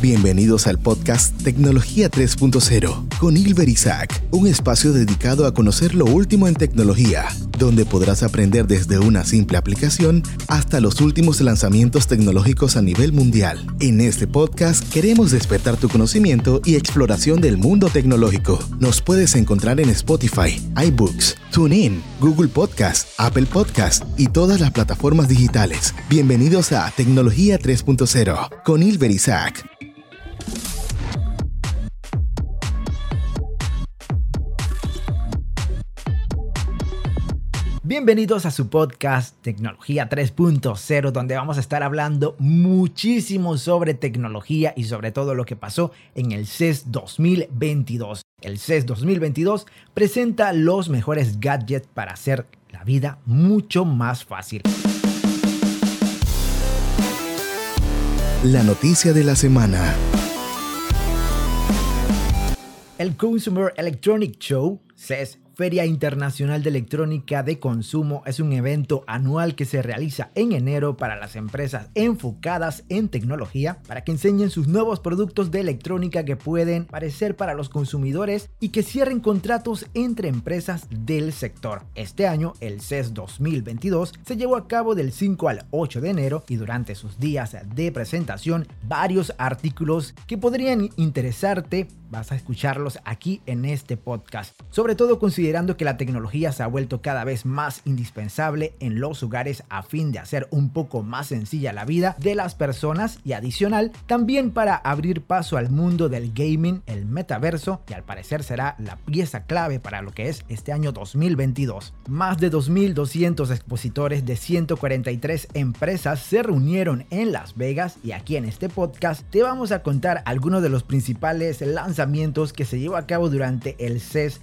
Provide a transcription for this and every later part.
Bienvenidos al podcast Tecnología 3.0 con Ilver Isaac, un espacio dedicado a conocer lo último en tecnología, donde podrás aprender desde una simple aplicación hasta los últimos lanzamientos tecnológicos a nivel mundial. En este podcast queremos despertar tu conocimiento y exploración del mundo tecnológico. Nos puedes encontrar en Spotify, iBooks, TuneIn, Google Podcast, Apple Podcast y todas las plataformas digitales. Bienvenidos a Tecnología 3.0 con Ilver Isaac. Bienvenidos a su podcast Tecnología 3.0, donde vamos a estar hablando muchísimo sobre tecnología y sobre todo lo que pasó en el CES 2022. El CES 2022 presenta los mejores gadgets para hacer la vida mucho más fácil. La noticia de la semana. El Consumer Electronic Show, CES Feria Internacional de Electrónica de Consumo es un evento anual que se realiza en enero para las empresas enfocadas en tecnología para que enseñen sus nuevos productos de electrónica que pueden parecer para los consumidores y que cierren contratos entre empresas del sector. Este año, el CES 2022 se llevó a cabo del 5 al 8 de enero y durante sus días de presentación varios artículos que podrían interesarte vas a escucharlos aquí en este podcast. Sobre todo considerando que la tecnología se ha vuelto cada vez más indispensable en los hogares a fin de hacer un poco más sencilla la vida de las personas y adicional también para abrir paso al mundo del gaming, el metaverso y al parecer será la pieza clave para lo que es este año 2022. Más de 2.200 expositores de 143 empresas se reunieron en Las Vegas y aquí en este podcast te vamos a contar algunos de los principales lanzamientos que se llevó a cabo durante el CES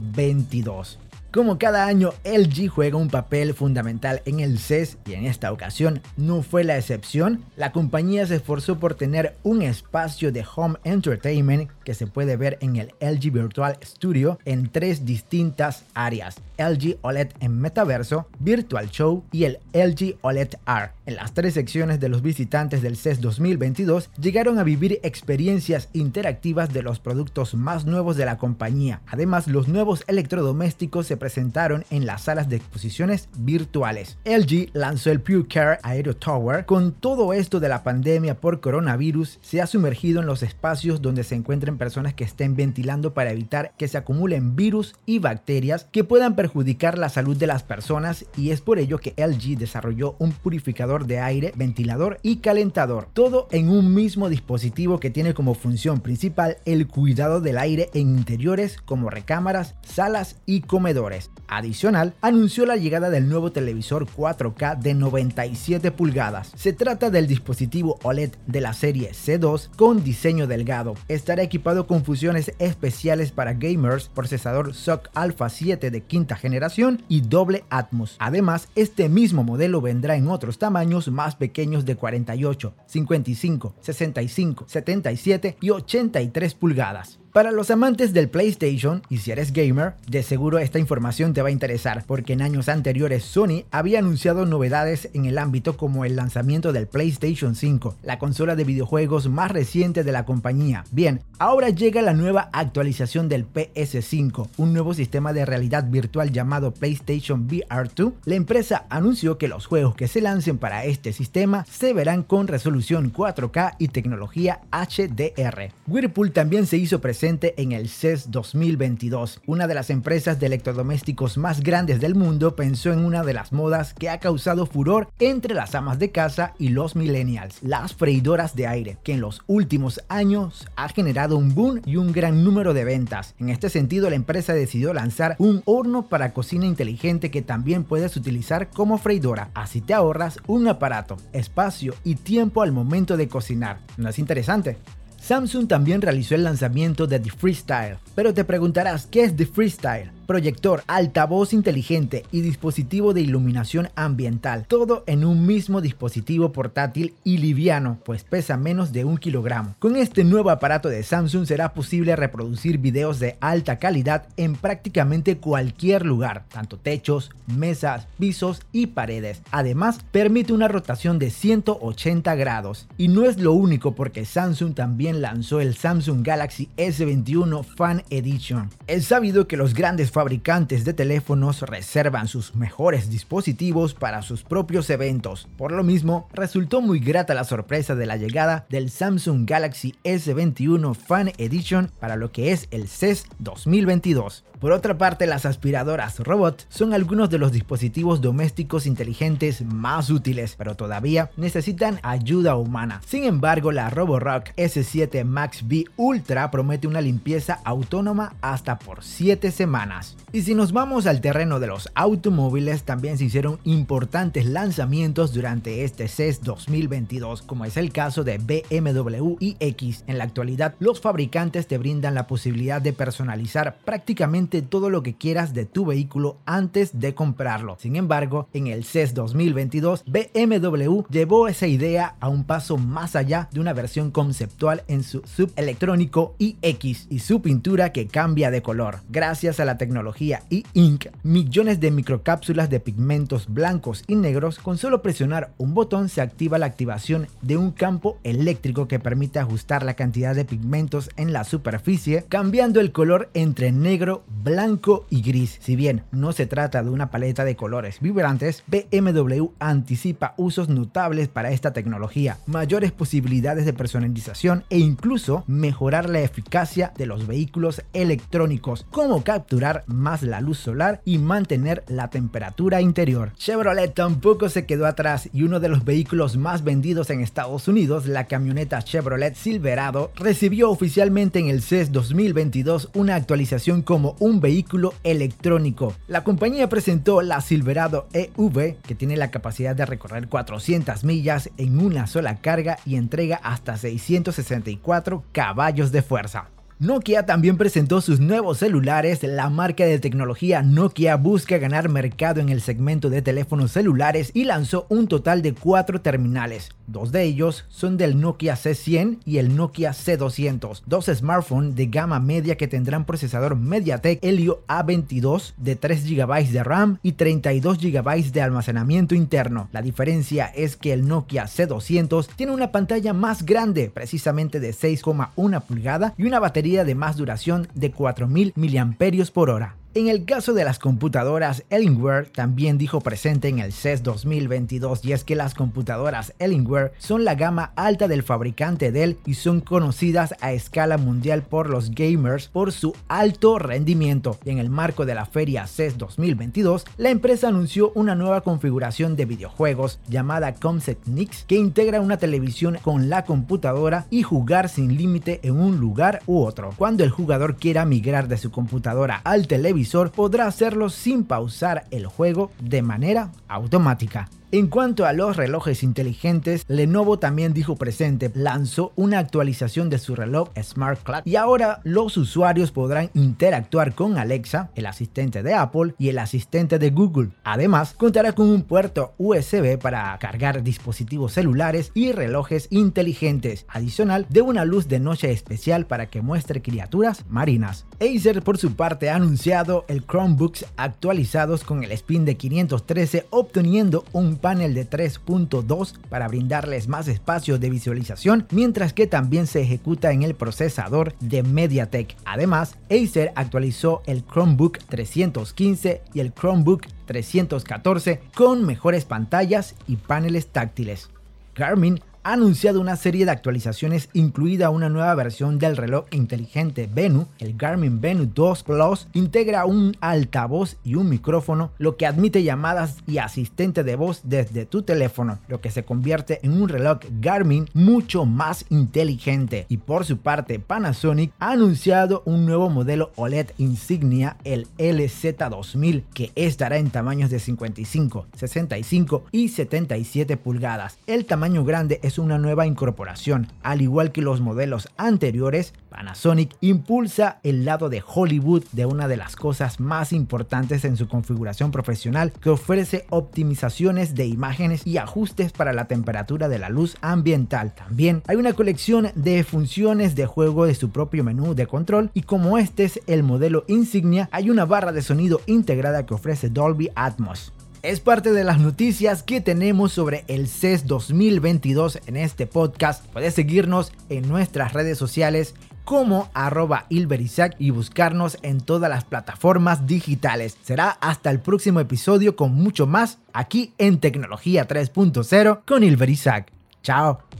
2022. Como cada año, LG juega un papel fundamental en el CES y en esta ocasión no fue la excepción. La compañía se esforzó por tener un espacio de home entertainment que se puede ver en el LG Virtual Studio en tres distintas áreas. LG OLED en metaverso, Virtual Show y el LG OLED R. En las tres secciones de los visitantes del CES 2022 llegaron a vivir experiencias interactivas de los productos más nuevos de la compañía. Además, los nuevos electrodomésticos se presentaron en las salas de exposiciones virtuales. LG lanzó el Pure Care Aero Tower. Con todo esto de la pandemia por coronavirus, se ha sumergido en los espacios donde se encuentren personas que estén ventilando para evitar que se acumulen virus y bacterias que puedan perjudicar la salud de las personas y es por ello que LG desarrolló un purificador de aire, ventilador y calentador, todo en un mismo dispositivo que tiene como función principal el cuidado del aire en interiores como recámaras, salas y comedores. Adicional, anunció la llegada del nuevo televisor 4K de 97 pulgadas. Se trata del dispositivo OLED de la serie C2 con diseño delgado. Estará equipado con fusiones especiales para gamers, procesador SOC Alpha 7 de quinta generación y doble Atmos. Además, este mismo modelo vendrá en otros tamaños más pequeños de 48, 55, 65, 77 y 83 pulgadas. Para los amantes del PlayStation, y si eres gamer, de seguro esta información te va a interesar, porque en años anteriores Sony había anunciado novedades en el ámbito como el lanzamiento del PlayStation 5, la consola de videojuegos más reciente de la compañía. Bien, ahora llega la nueva actualización del PS5, un nuevo sistema de realidad virtual llamado PlayStation VR2. La empresa anunció que los juegos que se lancen para este sistema se verán con resolución 4K y tecnología HDR. Whirlpool también se hizo presente en el CES 2022. Una de las empresas de electrodomésticos más grandes del mundo pensó en una de las modas que ha causado furor entre las amas de casa y los millennials, las freidoras de aire, que en los últimos años ha generado un boom y un gran número de ventas. En este sentido, la empresa decidió lanzar un horno para cocina inteligente que también puedes utilizar como freidora. Así te ahorras un aparato, espacio y tiempo al momento de cocinar. ¿No es interesante? Samsung también realizó el lanzamiento de The Freestyle, pero te preguntarás, ¿qué es The Freestyle? Proyector, altavoz inteligente y dispositivo de iluminación ambiental, todo en un mismo dispositivo portátil y liviano, pues pesa menos de un kilogramo. Con este nuevo aparato de Samsung será posible reproducir videos de alta calidad en prácticamente cualquier lugar, tanto techos, mesas, pisos y paredes. Además, permite una rotación de 180 grados. Y no es lo único porque Samsung también lanzó el Samsung Galaxy S21 Fan Edition. Es sabido que los grandes fabricantes de teléfonos reservan sus mejores dispositivos para sus propios eventos. Por lo mismo, resultó muy grata la sorpresa de la llegada del Samsung Galaxy S21 Fan Edition para lo que es el CES 2022. Por otra parte, las aspiradoras robot son algunos de los dispositivos domésticos inteligentes más útiles, pero todavía necesitan ayuda humana. Sin embargo, la Roborock S7 Max B Ultra promete una limpieza autónoma hasta por 7 semanas. Y si nos vamos al terreno de los automóviles, también se hicieron importantes lanzamientos durante este CES 2022, como es el caso de BMW iX. En la actualidad, los fabricantes te brindan la posibilidad de personalizar prácticamente todo lo que quieras de tu vehículo antes de comprarlo. Sin embargo, en el CES 2022, BMW llevó esa idea a un paso más allá de una versión conceptual en su subelectrónico iX y su pintura que cambia de color. Gracias a la tecnología e-ink, millones de microcápsulas de pigmentos blancos y negros, con solo presionar un botón se activa la activación de un campo eléctrico que permite ajustar la cantidad de pigmentos en la superficie, cambiando el color entre negro, blanco y gris. Si bien no se trata de una paleta de colores vibrantes, BMW anticipa usos notables para esta tecnología, mayores posibilidades de personalización e incluso mejorar la eficacia de los vehículos electrónicos, como capturar más la luz solar y mantener la temperatura interior. Chevrolet tampoco se quedó atrás y uno de los vehículos más vendidos en Estados Unidos, la camioneta Chevrolet Silverado, recibió oficialmente en el CES 2022 una actualización como un vehículo electrónico. La compañía presentó la Silverado EV, que tiene la capacidad de recorrer 400 millas en una sola carga y entrega hasta 664 caballos de fuerza. Nokia también presentó sus nuevos celulares. La marca de tecnología Nokia busca ganar mercado en el segmento de teléfonos celulares y lanzó un total de cuatro terminales. Dos de ellos son del Nokia C100 y el Nokia C200, dos smartphones de gama media que tendrán procesador MediaTek Helio A22 de 3 GB de RAM y 32 GB de almacenamiento interno. La diferencia es que el Nokia C200 tiene una pantalla más grande, precisamente de 6,1 pulgada y una batería de más duración de 4000 mAh. En el caso de las computadoras, Alienware también dijo presente en el CES 2022 y es que las computadoras Alienware son la gama alta del fabricante Dell y son conocidas a escala mundial por los gamers por su alto rendimiento. Y en el marco de la feria CES 2022, la empresa anunció una nueva configuración de videojuegos llamada Concept Nix que integra una televisión con la computadora y jugar sin límite en un lugar u otro. Cuando el jugador quiera migrar de su computadora al televisor, podrá hacerlo sin pausar el juego de manera automática. En cuanto a los relojes inteligentes, Lenovo también dijo presente, lanzó una actualización de su reloj Smart Clock y ahora los usuarios podrán interactuar con Alexa, el asistente de Apple y el asistente de Google. Además, contará con un puerto USB para cargar dispositivos celulares y relojes inteligentes, adicional de una luz de noche especial para que muestre criaturas marinas. Acer por su parte ha anunciado el Chromebooks actualizados con el spin de 513 obteniendo un panel de 3.2 para brindarles más espacio de visualización, mientras que también se ejecuta en el procesador de MediaTek. Además, Acer actualizó el Chromebook 315 y el Chromebook 314 con mejores pantallas y paneles táctiles. Garmin ha anunciado una serie de actualizaciones, incluida una nueva versión del reloj inteligente Venu, el Garmin Venu 2 Plus, integra un altavoz y un micrófono, lo que admite llamadas y asistente de voz desde tu teléfono, lo que se convierte en un reloj Garmin mucho más inteligente. Y por su parte, Panasonic ha anunciado un nuevo modelo OLED insignia, el LZ2000, que estará en tamaños de 55, 65 y 77 pulgadas. El tamaño grande es es una nueva incorporación. Al igual que los modelos anteriores, Panasonic impulsa el lado de Hollywood de una de las cosas más importantes en su configuración profesional que ofrece optimizaciones de imágenes y ajustes para la temperatura de la luz ambiental. También hay una colección de funciones de juego de su propio menú de control y como este es el modelo insignia, hay una barra de sonido integrada que ofrece Dolby Atmos. Es parte de las noticias que tenemos sobre el CES 2022 en este podcast. Puedes seguirnos en nuestras redes sociales como arroba Ilberizac y buscarnos en todas las plataformas digitales. Será hasta el próximo episodio con mucho más aquí en Tecnología 3.0 con Ilberizac. Chao.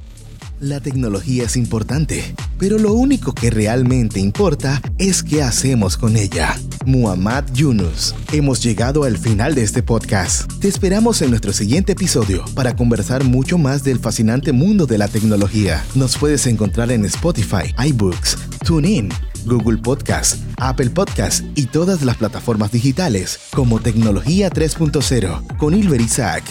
La tecnología es importante, pero lo único que realmente importa es qué hacemos con ella. Muhammad Yunus. Hemos llegado al final de este podcast. Te esperamos en nuestro siguiente episodio para conversar mucho más del fascinante mundo de la tecnología. Nos puedes encontrar en Spotify, iBooks, TuneIn, Google Podcast, Apple Podcast y todas las plataformas digitales como Tecnología 3.0 con Ilver Isaac